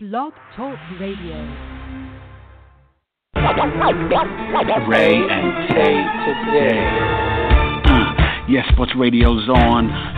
Blog Talk Radio. Ray and Tay today. Uh, yes, sports radio's on.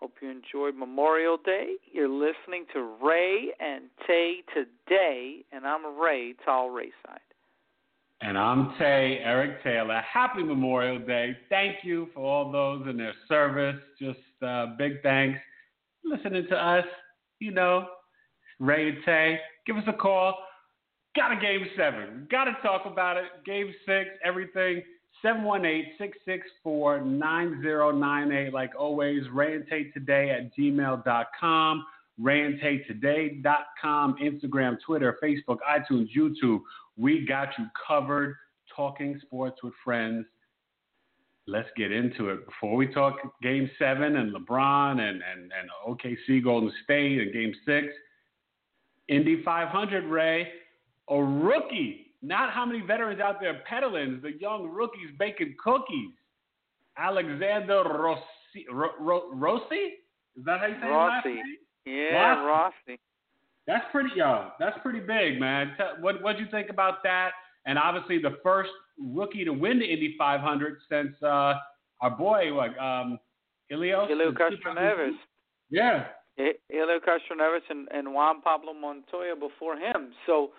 Hope you enjoyed Memorial Day. You're listening to Ray and Tay today, and I'm Ray, Tall Rayside. And I'm Tay, Eric Taylor. Happy Memorial Day. Thank you for all those in their service. Just uh, big thanks. Listening to us, you know, Ray and Tay. Give us a call. Got a game seven. Got to talk about it. Game six, everything. 718-664-9098. Like always, Tay today at gmail.com. RaeandTayToday.com, Instagram, Twitter, Facebook, iTunes, YouTube. We got you covered. Talking sports with friends. Let's get into it. Before we talk game seven and LeBron and, and, and OKC Golden State and game six, Indy 500, Ray, a rookie, not how many veterans out there peddling, the young rookies baking cookies. Alexander Rossi, Ro, Ro, Rossi? Is that how you say his last Rossi. name? Yeah, Rossi. That's pretty young. That's pretty big, man. Tell- What what you think about that? And obviously, the first rookie to win the Indy 500 since uh, our boy, what, um, Ilios? Helio in Castroneves. Yeah. Helio Castroneves and, and Juan Pablo Montoya before him. So,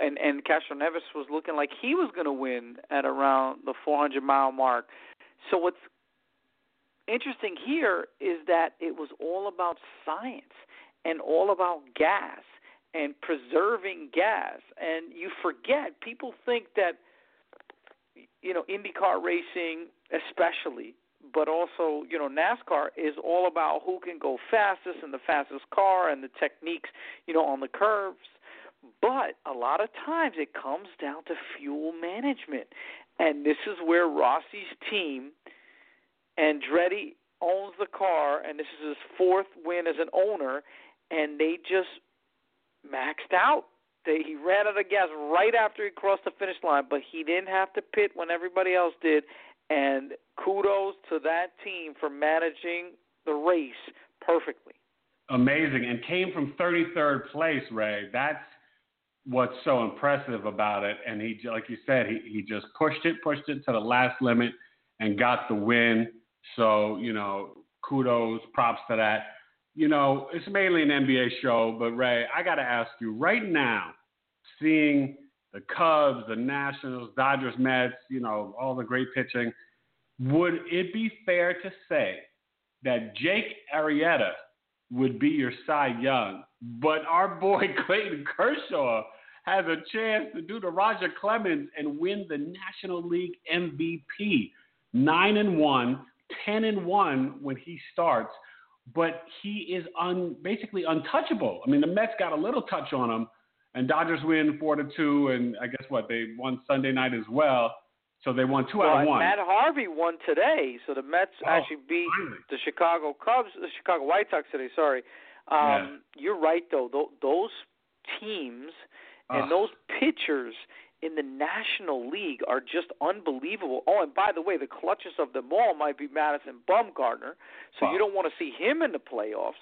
and and Castroneves was looking like he was going to win at around the 400 mile mark. So what's interesting here is that it was all about science and all about gas and preserving gas. And you forget, people think that, you know, IndyCar racing, especially, but also, you know, NASCAR is all about who can go fastest and the fastest car and the techniques, you know, on the curves. But a lot of times it comes down to fuel management. And this is where Rossi's team, Andretti owns the car, and this is his fourth win as an owner, and they just maxed out. They, he ran out of gas right after he crossed the finish line, but he didn't have to pit when everybody else did. And kudos to that team for managing the race perfectly. Amazing. And came from 33rd place, Ray. That's what's so impressive about it. And he, like you said, he, he just pushed it, pushed it to the last limit and got the win. So, you know, kudos, props to that. You know, it's mainly an NBA show, but Ray, I got to ask you right now, seeing the Cubs, the Nationals, Dodgers, Mets, you know, all the great pitching, would it be fair to say that Jake Arrieta would be your Cy Young, but our boy Clayton Kershaw has a chance to do the Roger Clemens and win the National League MVP? Nine and one, 10 and one when he starts but he is un, basically untouchable. I mean, the Mets got a little touch on him, and Dodgers win four to two, and I guess what they won Sunday night as well, so they won two well, out of one. Matt Harvey won today, so the Mets Oh, actually beat finally. the Chicago Cubs, the Chicago White Sox today. Sorry. Um, You're right though. Tho- Those teams and Ugh. those pitchers in the National League are just unbelievable. Oh, and by the way, the clutches of them all might be Madison Bumgarner, so Wow. you don't want to see him in the playoffs.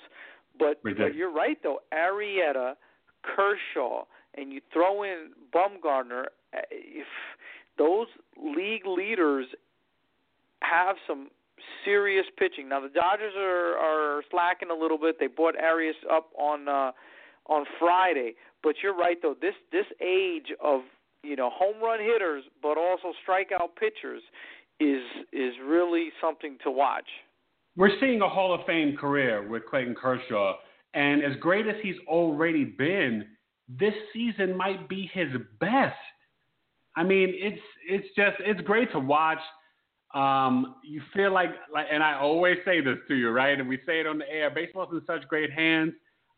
But, but you're right though. Arrieta, Kershaw, and you throw in Bumgarner. uh, If those league leaders have some serious pitching. Now the Dodgers are are slacking a little bit. They brought Urías up on uh on Friday, but you're right though. This this age of, you know, home run hitters but also strikeout pitchers is is really something to watch. We're seeing a Hall of Fame career with Clayton Kershaw, and as great as he's already been, this season might be his best. I mean, it's it's just it's great to watch. Um, you feel like, like, and I always say this to you, right? And we say it on the air. Baseball's in such great hands.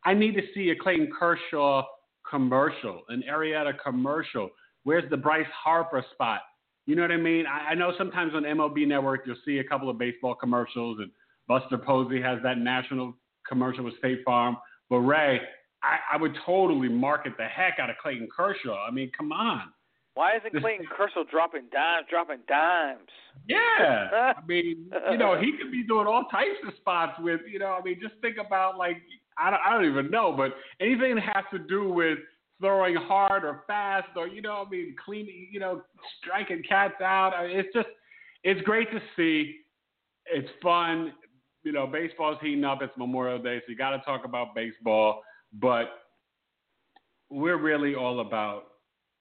I need to see a Clayton Kershaw commercial, an Arrieta commercial, Where's the Bryce Harper spot? You know what I mean? I, I know sometimes on MLB Network you'll see a couple of baseball commercials, and Buster Posey has that national commercial with State Farm. But Ray, I, I would totally market the heck out of Clayton Kershaw. I mean, come on. Why isn't Clayton Kershaw dropping dimes, dropping dimes? Yeah, I mean, you know, he could be doing all types of spots with, you know, I mean, just think about like I don't, I don't even know, but anything that has to do with throwing hard or fast or you know, I mean, cleaning, you know, striking cats out. I mean, it's just, it's great to see. It's fun. You know, baseball's heating up. It's Memorial Day, so you got to talk about baseball. But we're really all about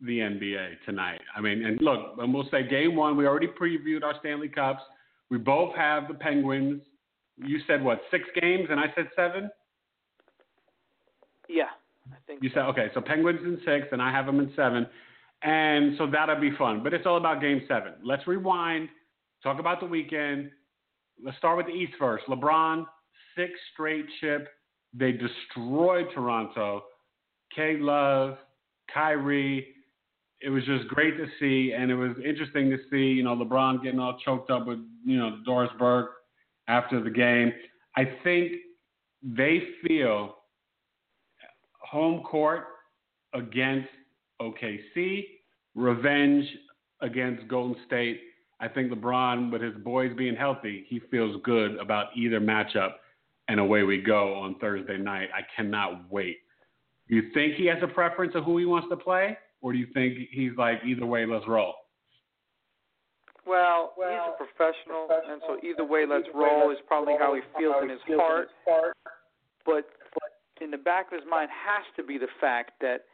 the NBA tonight. I mean, and look, and we'll say game one, we already previewed our Stanley Cups. We both have the Penguins. You said what, six games, and I said seven? Yeah, I think You so. said, okay, so Penguins in six, and I have them in seven. And so that'll be fun. But it's all about game seven. Let's rewind, talk about the weekend. Let's start with the East first. LeBron, six straight chip. They destroyed Toronto. K Love, Kyrie, it was just great to see, and it was interesting to see, you know, LeBron getting all choked up with, you know, Doris Burke after the game. I think they feel home court against OKC, revenge against Golden State. I think LeBron, with his boys being healthy, he feels good about either matchup, and away we go on Thursday night. I cannot wait. You think he has a preference of who he wants to play? Or do you think he's like either way, let's roll? Well, he's a professional, and so either way, let's roll is probably how he feels in his heart. But in the back of his mind has to be the fact that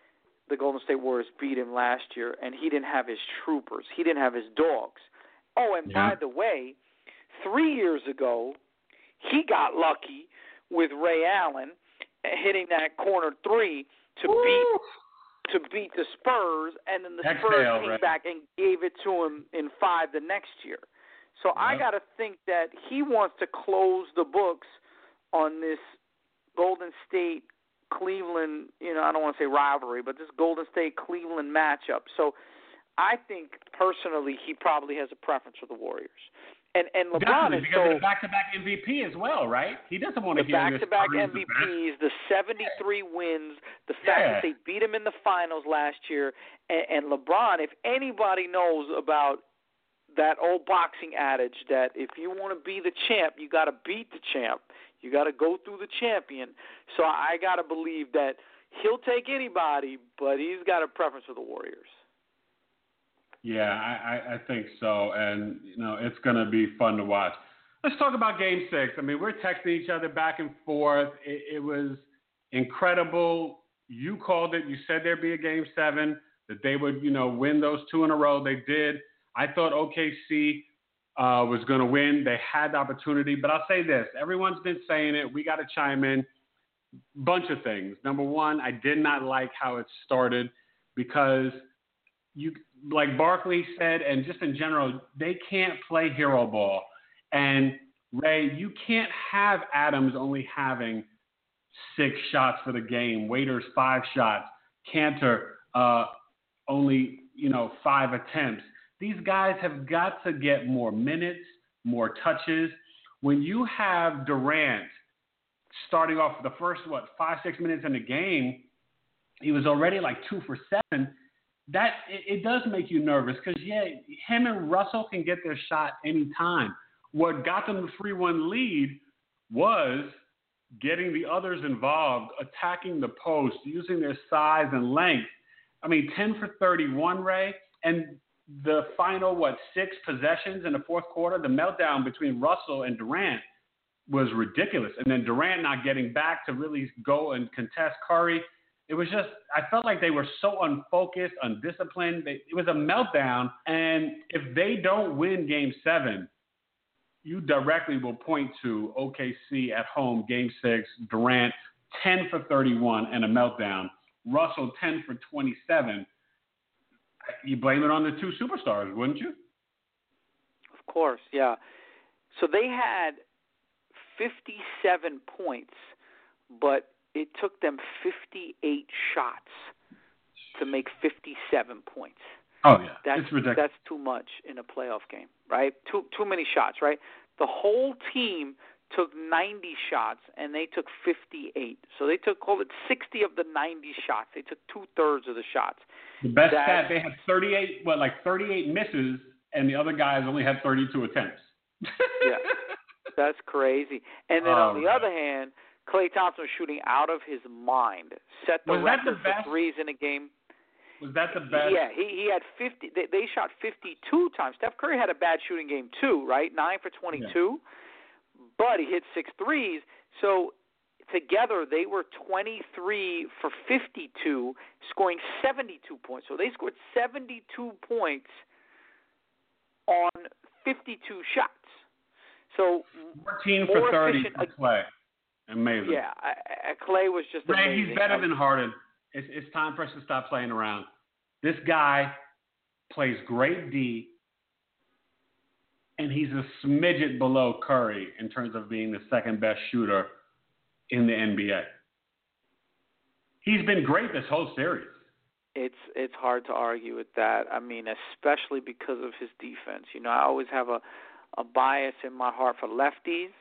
the Golden State Warriors beat him last year, and he didn't have his troopers, he didn't have his dogs. Oh, and Yeah. by the way, three years ago, he got lucky with Ray Allen hitting that corner three to beat to beat the Spurs, and then the Spurs came Ray. back and gave it to him in five the next year. So I got to think that he wants to close the books on this Golden State Cleveland, you know, I don't want to say rivalry, but this Golden State Cleveland matchup. So I think personally he probably has a preference for the Warriors. And and LeBron Definitely, is because so the back-to-back MVP as well, right? He doesn't want to this back-to-back Curry's the. MVPs, the 73 wins, the fact Yeah. that they beat him in the finals last year, and, and LeBron. If anybody knows about that old boxing adage that if you want to be the champ, you got to beat the champ. You got to go through the champion. So I got to believe that he'll take anybody, but he's got a preference for the Warriors. Yeah, I, I, think so, and you know it's going to be fun to watch. Let's talk about Game Six. I mean, we're texting each other back and forth. It, it was incredible. You called it. You said there'd be a Game Seven, that they would, you know, win those two in a row. They did. I thought OKC uh, was going to win. They had the opportunity, but I'll say this: everyone's been saying it. We got to chime in. Bunch of things. Number one, I did not like how it started because you like Barkley said, and just in general, they can't play hero ball. And Ray, you can't have Adams only having six shots for the game, Waiters five shots, Kanter uh, only you know five attempts. These guys have got to get more minutes, more touches. When you have Durant starting off the first what five six minutes in the game, he was already like two for seven that it, it does make you nervous because yeah, him and Russell can get their shot anytime. What got them the three one lead was getting the others involved, attacking the post, using their size and length. I mean, ten for thirty one, Ray, and the final what six possessions in the fourth quarter, the meltdown between Russell and Durant was ridiculous. And then Durant not getting back to really go and contest Curry it was just I felt like they were so unfocused, undisciplined. They, it was a meltdown, and if they don't win Game Seven, you directly will point to OKC at home, Game Six, Durant ten for thirty-one and a meltdown, Russell ten for twenty-seven. You blame it on the two superstars, wouldn't you? Of course, yeah. So they had 57 points, but it took them 58 shots to make 57 points. Oh yeah, that's it's ridiculous. that's too much in a playoff game, right? Too too many shots, right? The whole team took 90 shots and they took 58. So they took call it 60 of the 90 shots. They took two thirds of the shots. The best That- stat they had 38, what like 38 misses, and the other guys only had 32 attempts. Yeah. That's crazy. And then Oh, on the man. other hand, Klay Thompson was shooting out of his mind. Set the Was that the record for best? threes in a game. Was that the best? Yeah, he he had 50. They, they shot 52 times. Steph Curry had a bad shooting game too, right? Nine for 22, but he hit six threes. So together they were 23 for 52, scoring 72 points. So they scored 72 points on 52 shots. So 14 for 30 efficient for Klay. Amazing. yeah, I, I, Klay was just Ray, amazing. he's better than Harden. It's, it's time for us to stop playing around. This guy plays great D, and he's a smidget below Curry in terms of being the second best shooter in the NBA. He's been great this whole series. it's it's hard to argue with that. I mean, especially because of his defense. You know, I always have a a bias in my heart for lefties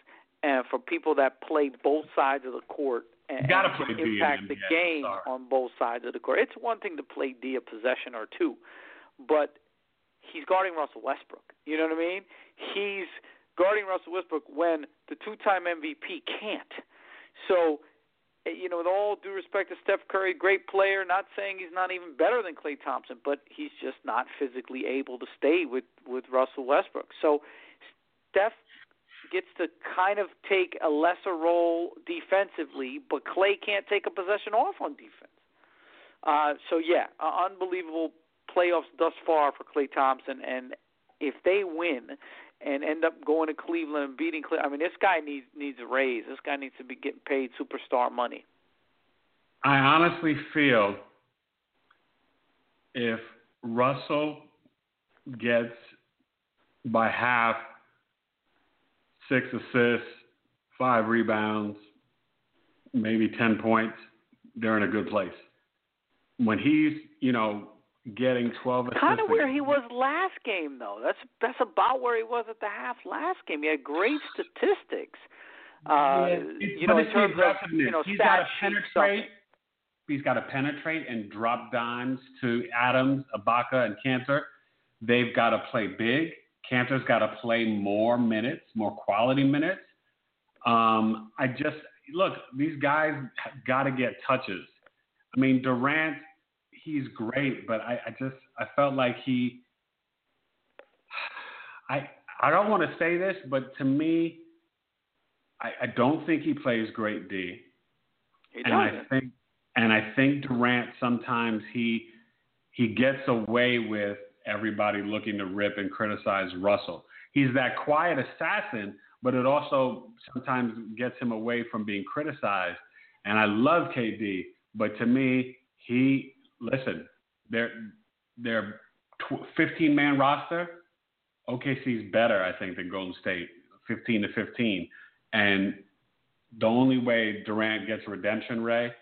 and for people that play both sides of the court and, You gotta and play can D in impact the NBA, game sorry. on both sides of the court. It's one thing to play D a possession or two, but he's guarding Russell Westbrook. You know what I mean? He's guarding Russell Westbrook when the two-time MVP can't. So, eh, you know, with all due respect to Steph Curry, great player. Not saying he's not even better than Klay Thompson, but he's just not physically able to stay with with Russell Westbrook. So, Steph gets to kind of take a lesser role defensively, but Klay can't take a possession off on defense. Uh, so yeah, uh, unbelievable playoffs thus far for Klay Thompson, and if they win and end up going to Cleveland and beating Cleveland, I mean, this guy needs needs a raise. This guy needs to be getting paid superstar money. I honestly feel if Russell gets by half six assists, five rebounds, maybe 10 points, they're in a good place. When he's, you know, getting 12 assists. Kind of where he was last game, though. That's that's about where he was at the half last game. He had great statistics. Uh, Yeah, you know, in terms of you know he's got to penetrate. stuff. He's got to penetrate and drop dimes to Adams, Ibaka, and Kanter. They've got to play big. Kanter's got to play more minutes, more quality minutes. Um, I just look; these guys got to get touches. I mean, Durant, he's great, but I, I just I felt like he. I I don't want to say this, but to me, I, I don't think he plays great D. He and I doesn't. think and I think Durant sometimes he he gets away with everybody looking to rip and criticize Russell. He's that quiet assassin, but it also sometimes gets him away from being criticized. And I love KD, but to me, he listen, they're they're 15 man roster. OKC's better, I think, than Golden State, 15 to 15. And the only way Durant gets redemption, Ray,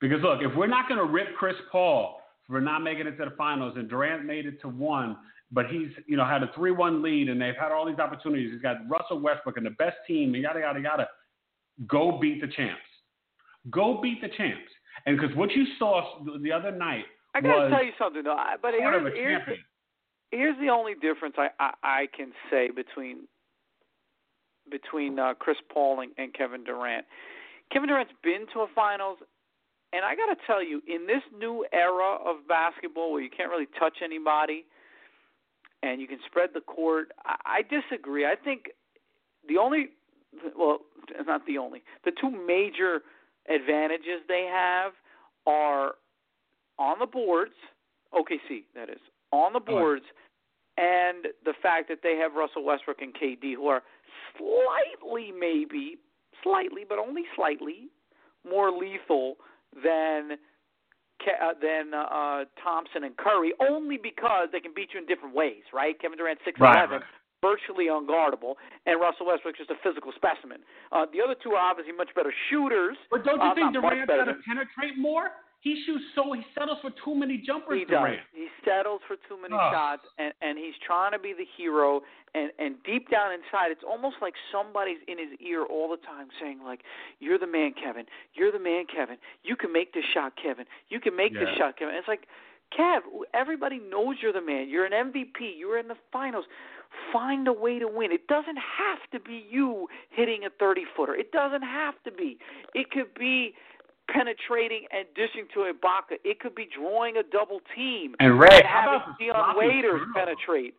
because look, if we're not going to rip Chris Paul for not making it to the finals, and Durant made it to one, but he's you know had a three-one lead, and they've had all these opportunities. He's got Russell Westbrook and the best team, and yada yada yada. Go beat the champs. Go beat the champs. And because what you saw the other night I gotta was tell you something though. I- But here's, here's, champion. here's the only difference I, I, I can say between between uh, Chris Paul and, and Kevin Durant. Kevin Durant's been to a finals, and I got to tell you, in this new era of basketball where you can't really touch anybody and you can spread the court, I, I disagree. I think the only, well, not the only, the two major advantages they have are on the boards, OKC, that is, on the boards, and the fact that they have Russell Westbrook and KD, who are slightly, maybe, slightly, but only slightly, more lethal than uh, than uh, uh, Thompson and Curry, only because they can beat you in different ways, right? Kevin Durant six Right, eleven, right. virtually unguardable, and Russell Westbrook's just a physical specimen. Uh, the other two are obviously much better shooters. But don't you Uh, think not much Durant's better got to penetrate more? He shoots so he settles for too many jumpers. He Durant. does. He settles for too many Oh. shots, and and he's trying to be the hero. And and deep down inside, it's almost like somebody's in his ear all the time, saying like, "You're the man, Kevin. You're the man, Kevin. You can make this shot, Kevin. You can make this shot, Kevin." And It's like, Kev, everybody knows you're the man. You're an MVP. You're in the finals. Find a way to win. It doesn't have to be you hitting a 30 footer. It doesn't have to be. It could be penetrating and dishing to Ibaka. It could be drawing a double team And Ray, and how having Dion Waiters penetrate.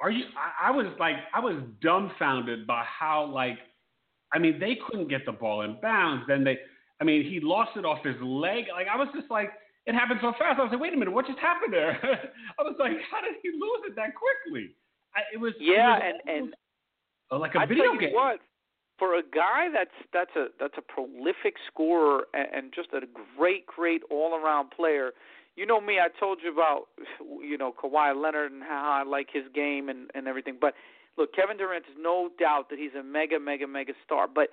Are you? I, I was like, I was dumbfounded by how like, I mean, they couldn't get the ball in bounds. Then they, I mean, he lost it off his leg. Like I was just like, it happened so fast. I was like, wait a minute, what just happened there? I was like, how did he lose it that quickly? I, it was Yeah, it was and and almost uh, like a I video game. what, for a guy that's that's a that's a prolific scorer and, and just a great great all around player. You know me, I told you about you know Kawhi Leonard and how I like his game and and everything. But look, Kevin Durant is no doubt that he's a mega mega mega star, but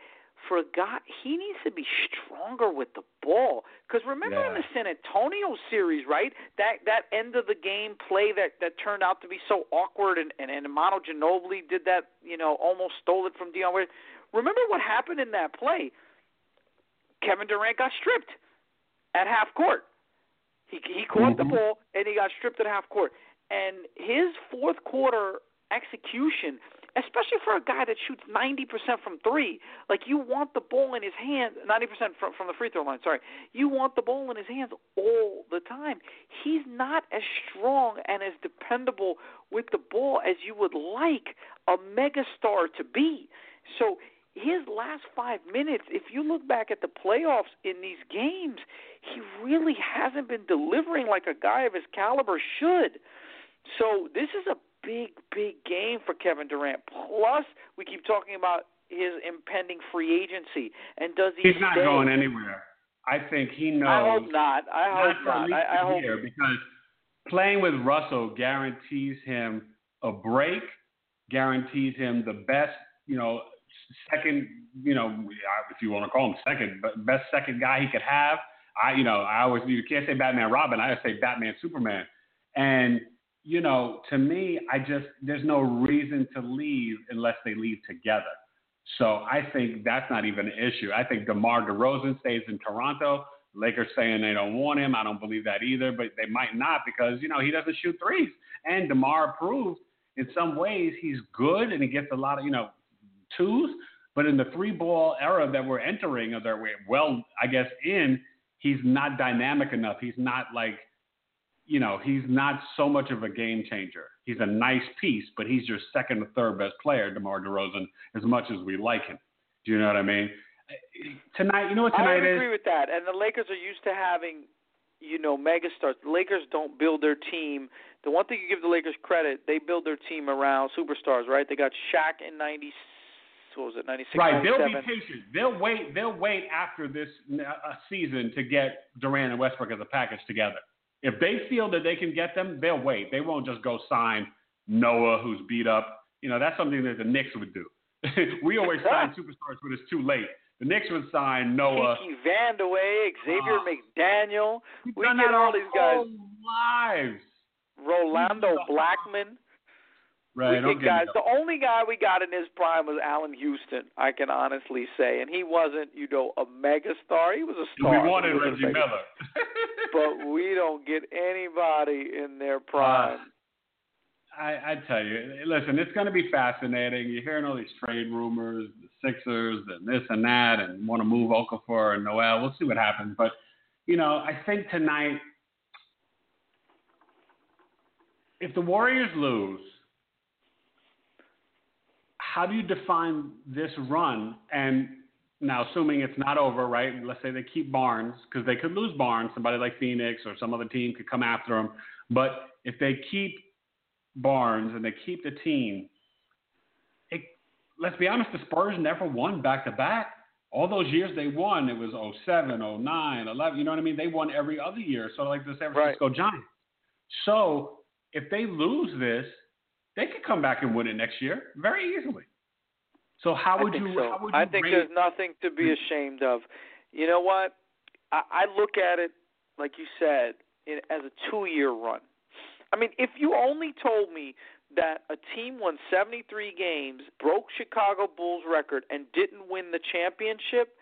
for a guy, he needs to be stronger with the ball. Because remember in the San Antonio series, right? That that end of the game play that that turned out to be so awkward, and and, and Manu Ginobili did that, you know, almost stole it from Waiters. Remember what happened in that play? Kevin Durant got stripped at half court. He he caught the Mhm. ball and he got stripped at half court. And his fourth quarter execution, especially for a guy that shoots 90% from 3, like you want the ball in his hand, 90% from from the free throw line, sorry. You want the ball in his hands all the time. He's not as strong and as dependable with the ball as you would like a megastar to be. So his last five minutes, if you look back at the playoffs in these games, he really hasn't been delivering like a guy of his caliber should. So this is a big, big game for Kevin Durant. Plus, we keep talking about his impending free agency, and does he He's not stay? going anywhere. I think he knows. I hope not. I hope not. least I, I hope. because playing with Russell guarantees him a break, guarantees him the best, you know, second, you know, if you want to call him second, but best second guy he could have. I, you know, I always you can't say Batman Robin. I say Batman Superman, and you know, to me, I just there's no reason to leave unless they leave together. So I think that's not even an issue. I think DeMar DeRozan stays in Toronto. Lakers saying they don't want him. I don't believe that either, but they might not because you know he doesn't shoot threes. And DeMar proved in some ways he's good and he gets a lot of you know twos. But in the three ball era that we're entering, or that we're well, I guess in, he's not dynamic enough. He's not like you know, he's not so much of a game changer. He's a nice piece, but he's your second or third best player, DeMar DeRozan, as much as we like him. Do you know what I mean? Tonight, you know what I tonight is? agree with that. And the Lakers are used to having, you know, megastars. The Lakers don't build their team. The one thing you give the Lakers credit, they build their team around superstars, right? They got Shaq in ninety. What was it? Ninety six. Right, they'll be patient. They'll wait. They'll wait after this uh, season to get Durant and Westbrook as a package together. If they feel that they can get them, they'll wait. They won't just go sign Noah, who's beat up. You know, that's something that the Knicks would do. we always sign superstars when it's too late. The Knicks would sign Noah. Kiki Vandeweghe, Xavier Ah. McDaniel. We've get all these guys. lives. Rolando Blackman. Right, we get guys. The only guy we got in his prime was Allan Houston. I can honestly say, and he wasn't, you know, a mega star. He was a star. but wanted he wasn't a Reggie Miller. but we don't get anybody in their ah. prime. I, I tell you, listen, it's going to be fascinating. You're hearing all these trade rumors, the Sixers, and this and that, and want to move Okafor and Noel. We'll see what happens. But, you know, I think tonight, if the Warriors lose, how do you define this run? And now, assuming it's not over, right? Let's say they keep Barnes, because they could lose Barnes. Somebody like Phoenix or some other team could come after them. But if they keep Barnes and they keep the team, it, let's be honest, the Spurs never won back to back. All those years they won, it was 07, 09, 11. You know what I mean? They won every other year. So like the San Francisco Giants. So if they lose this, they could come back and win it next year very easily. So how would you? so. How would you I think rate- there's nothing to be hmm. ashamed of. You know what? I, I look at it like you said, in, as a two-year run. I mean, if you only told me that a team won 73 games, broke Chicago Bulls record, and didn't win the championship,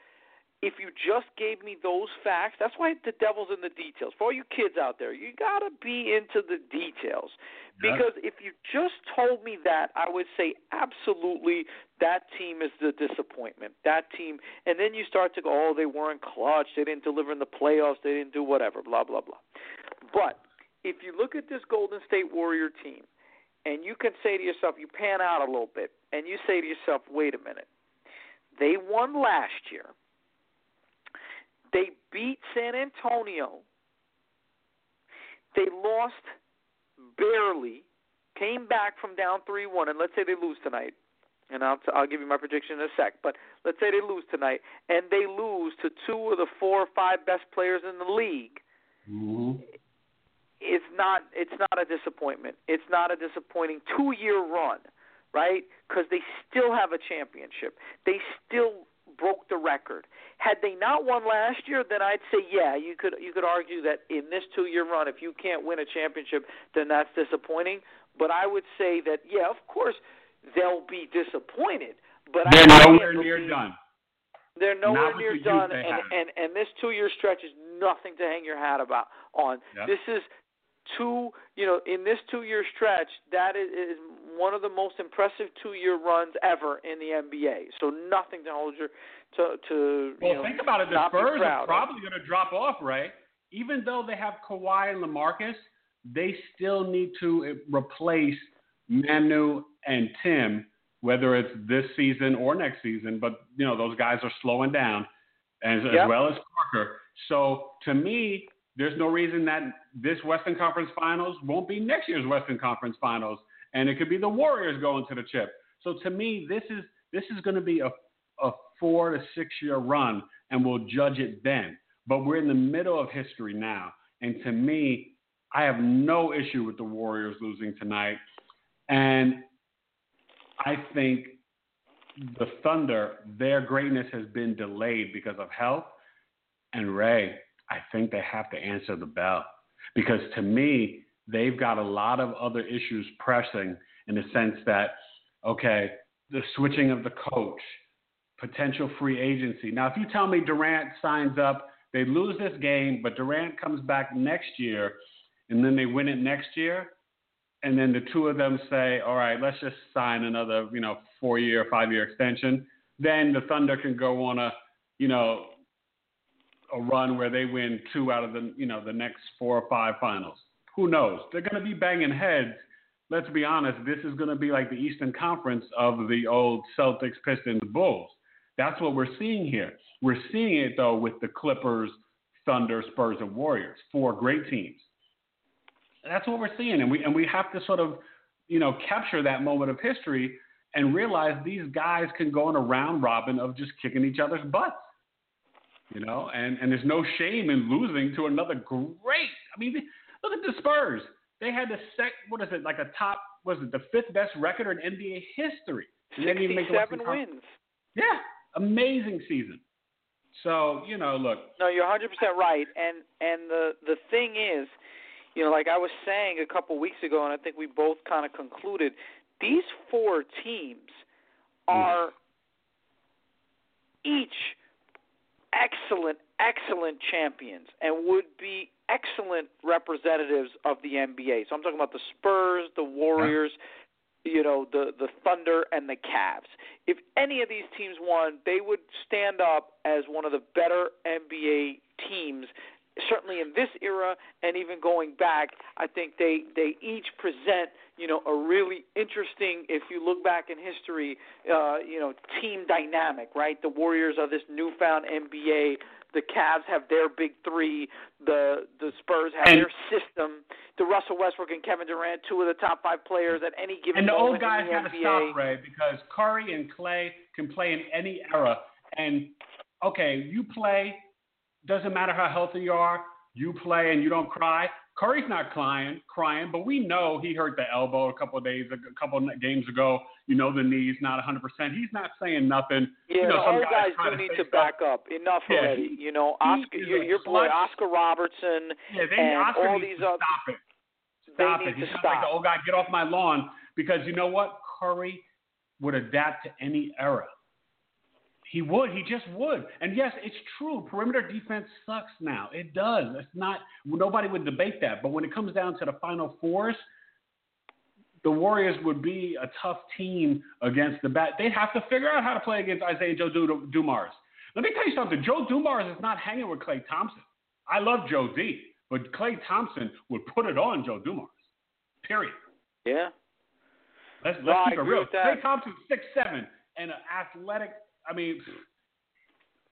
if you just gave me those facts, that's why the devil's in the details. For all you kids out there, you got to be into the details. Because if you just told me that, I would say absolutely that team is the disappointment. That team, and then you start to go, oh, they weren't clutch, they didn't deliver in the playoffs, they didn't do whatever, blah blah blah. But if you look at this Golden State Warrior team, and you can say to yourself, you pan out a little bit, and you say to yourself, wait a minute, they won last year. They beat San Antonio. They lost barely, came back from down 3 1, and let's say they lose tonight. And I'll, t- I'll give you my prediction in a sec. But let's say they lose tonight, and they lose to two of the four or five best players in the league. Mm-hmm. It's not. It's not a disappointment. It's not a disappointing two-year run, right? Because they still have a championship. They still broke the record. Had they not won last year, then I'd say yeah, you could you could argue that in this two year run, if you can't win a championship, then that's disappointing. But I would say that yeah, of course they'll be disappointed, but they're I nowhere near done. They're nowhere Not near the done, and, have. and and this two year stretch is nothing to hang your hat about on. Yep. This is two, you know, in this two year stretch, that is, is one of the most impressive two year runs ever in the NBA. So nothing to hold your to to Well, you know, think about it. The Spurs are probably going to drop off, Ray. Even though they have Kawhi and LaMarcus, they still need to replace Manu and Tim, whether it's this season or next season. But you know those guys are slowing down, as, as well as Parker. So to me, there's no reason that this Western Conference Finals won't be next year's Western Conference Finals, and it could be the Warriors going to the chip. So to me, this is this is going to be a a four to six year run, and we'll judge it then. But we're in the middle of history now, and to me, I have no issue with the Warriors losing tonight, and I think the Thunder, their greatness has been delayed because of health. And Ray, I think they have to answer the bell because to me, they've got a lot of other issues pressing in the sense that, okay, the switching of the coach, potential free agency. Now, if you tell me Durant signs up, they lose this game, but Durant comes back next year, and then they win it next year, and then the two of them say, all right, let's just sign another, you know, four-year, five-year extension. Then the Thunder can go on a, you know, a run where they win two out of the, you know, the next four or five finals. Who knows? They're going to be banging heads. Let's be honest. This is going to be like the Eastern Conference of the old Celtics, Pistons, Bulls. That's what we're seeing here. We're seeing it though with the Clippers, Thunder, Spurs, and Warriors. Four great teams. That's what we're seeing, and we and we have to sort of, you know, capture that moment of history and realize these guys can go on a round robin of just kicking each other's butts. You know, and and there's no shame in losing to another great. I mean, look at the Spurs. They had the sec. What is it? Like a top. Was it the fifth best record in NBA history? And they didn't even make the Western Sixty-seven Conference. wins. Yeah, amazing season. So you know, look, No, you're 100% right. And and the the thing is, you know, like I was saying a couple weeks ago, and I think we both kind of concluded, these four teams hmm. are each excellent, excellent champions, and would be excellent representatives of the NBA. So I'm talking about the Spurs, the Warriors. You know the the Thunder and the Cavs. If any of these teams won, they would stand up as one of the better NBA teams certainly in this era and even going back, I think they they each present you know a really interesting. If you look back in history, uh, you know team dynamic, right? The Warriors are this newfound NBA. The Cavs have their big three. The the Spurs have And- their system. The Russell Westbrook and Kevin Durant, two of the top five players at any given and the old guys got to stop, Ray, because Curry and Klay can play in any era. And okay, you play. Doesn't matter how healthy you are. You play and you don't cry. Curry's not crying, crying, but we know he hurt the elbow a couple of days, a couple of games ago. You know the knee's not 100. percent He's not saying nothing. Yeah, you know, the some old guys trying do need to back up. Enough Yeah, already. he- you know, Oscar, your, your boy. Oscar Robertson. Yeah, they and Oscar all these other- stop it. they Stop need it. He's to not like the old guy. Get off my lawn. Because you know what? Curry would adapt to any era. He would. He just would. And yes, it's true. Perimeter defense sucks now. It does. It's not. Nobody would debate that. But when it comes down to the Final Fours, the Warriors would be a tough team against the bat. They'd have to figure out how to play against Isaiah Joe Du- Dumars. Let me tell you something. Joe Dumars is not hanging with Klay Thompson. I love Joe D, but Klay Thompson would put it on Joe Dumars. Period. Yeah. Let's, No, let's I keep it real. Klay Thompson's six seven and an athletic. I mean,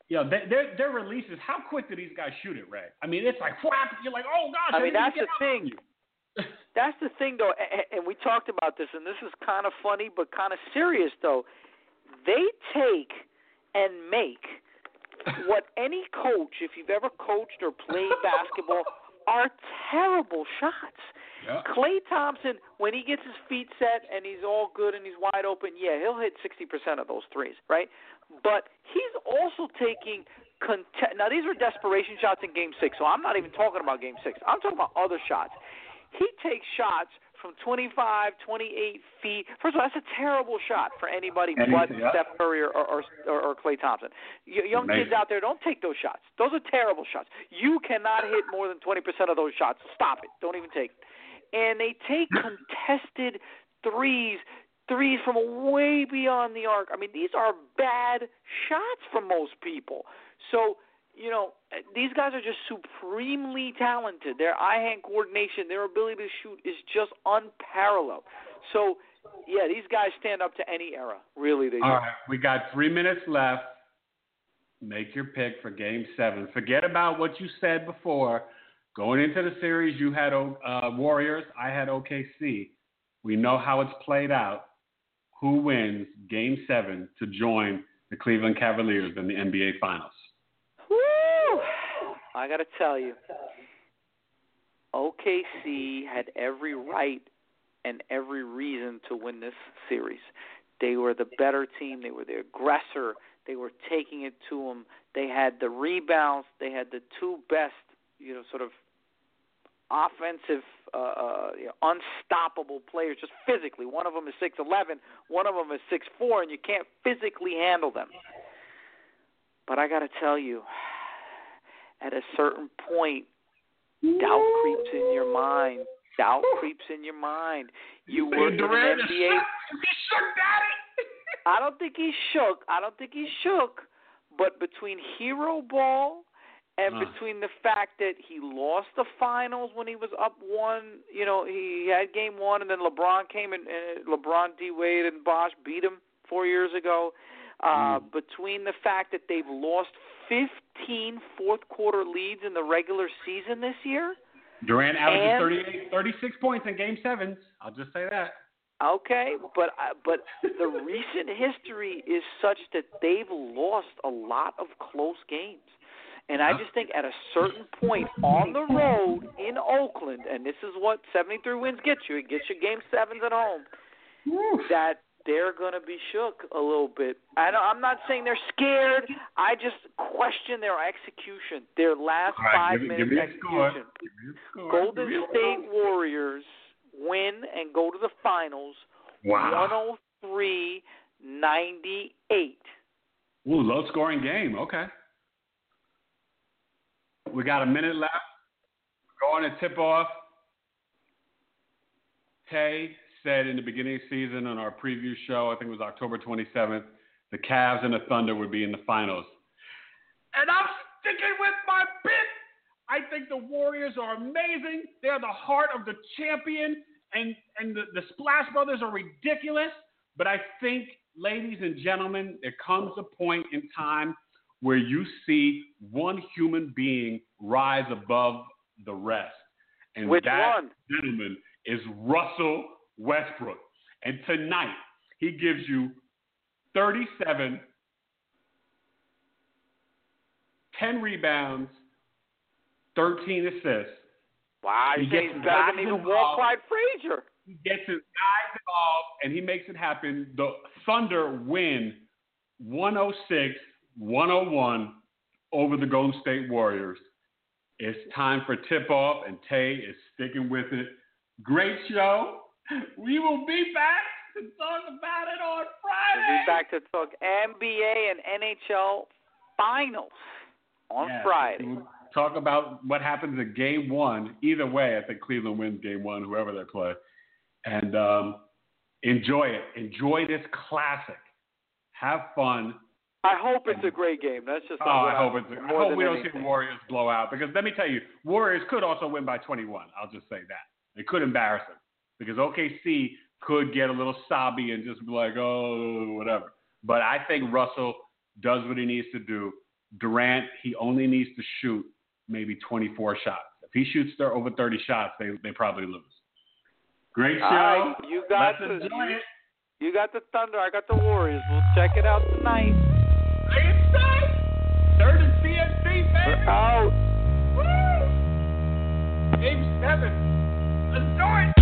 you know, their their releases. How quick do these guys shoot it, Ray? I mean, it's like whap. You're like, oh gosh. I mean, that's the thing. That's the thing, though, and we talked about this, and this is kind of funny, but kind of serious, though. They take and make what any coach, if you've ever coached or played basketball, are terrible shots. Yeah. Klay Thompson, when he gets his feet set and he's all good and he's wide open, yeah, he'll hit 60% of those threes, right? But he's also taking cont- now these were desperation shots in game 6, so I'm not even talking about game 6. I'm talking about other shots. He takes shots from 25, 28 feet. First of all, that's a terrible shot for anybody Anything, but. Steph Curry or, or, or, or Klay Thompson. Y- young kids out there, don't take those shots. Those are terrible shots. You cannot hit more than 20% of those shots. Stop it. Don't even take it. And they take contested threes, threes from way beyond the arc. I mean, these are bad shots for most people. So, you know, these guys are just supremely talented. Their eye-hand coordination, their ability to shoot is just unparalleled. So, yeah, these guys stand up to any era. Really, they do. All right, we got three minutes left. Make your pick for Game Seven. Forget about what you said before. Going into the series, you had uh, Warriors. I had OKC. We know how it's played out. Who wins Game Seven to join the Cleveland Cavaliers in the NBA Finals? Woo! I got to tell you, OKC had every right and every reason to win this series. They were the better team. They were the aggressor. They were taking it to them. They had the rebounds. They had the two best, you know, sort of offensive, uh, uh, you know, unstoppable players, just physically. One of them is six eleven. One of them is six four, and you can't physically handle them. But I got to tell you, at a certain point, doubt creeps in your mind. Doubt creeps in your mind. You work in an NBA. He shook, Daddy. I don't think he shook. I don't think he shook. But between hero ball and Uh. between the fact that he lost the finals when he was up one, you know, he had game one, and then LeBron came and, and LeBron, D Wade, and Bosh beat him four years ago. Uh, Between the fact that they've lost 15 fourth quarter leads in the regular season this year. Durant averages 38, 36 points in Game Sevens. I'll just say that. Okay, but uh, but the recent history is such that they've lost a lot of close games. And I just think at a certain point on the road in Oakland, and this is what 73 wins get you, it gets you game sevens at home, that they're going to be shook a little bit. I know, I'm not saying they're scared. I just question their execution, their last All right, five give, give me a score. execution. Give me score. Golden Give me State score. Warriors win and go to the finals Wow. 103 98. Ooh, low scoring game. Okay. We got a minute left. We're Going to tip off. Tay said in the beginning of the season on our preview show, I think it was October 27th, the Cavs and the Thunder would be in the finals. And I'm sticking with my bit. I think the Warriors are amazing. They're the heart of the champion, and, and the, the Splash Brothers are ridiculous. But I think, ladies and gentlemen, there comes a point in time where you see one human being rise above the rest. And Which that one? gentleman is Russell Westbrook. And tonight, he gives you 37, 10 rebounds, 13 assists, Wow, he he's gets better than even Walt. Clyde Frazier. He gets his guys involved and he makes it happen. The Thunder win 106 101 over the Golden State Warriors. It's time for tip off, and Tay is sticking with it. Great show. We will be back to talk about it on Friday. We'll be back to talk NBA and NHL finals on Yes, Friday. We'll talk about what happens in game one. Either way, I think Cleveland wins game one, whoever they play. And um, enjoy it. Enjoy this classic. Have fun. I hope it's a great game. That's just Oh, I hope it's. I more hope we don't see the Warriors blow out because let me tell you, Warriors could also win by 21. I'll just say that it could embarrass them because OKC could get a little sobby and just be like, oh, whatever. But I think Russell does what he needs to do. Durant, he only needs to shoot maybe 24 shots. If he shoots there over 30 shots, they they probably lose. Great show. Right, you got Let's the enjoy you, it. you got the Thunder. I got the Warriors. We'll check it out tonight. Out. Game seven. Let's do it.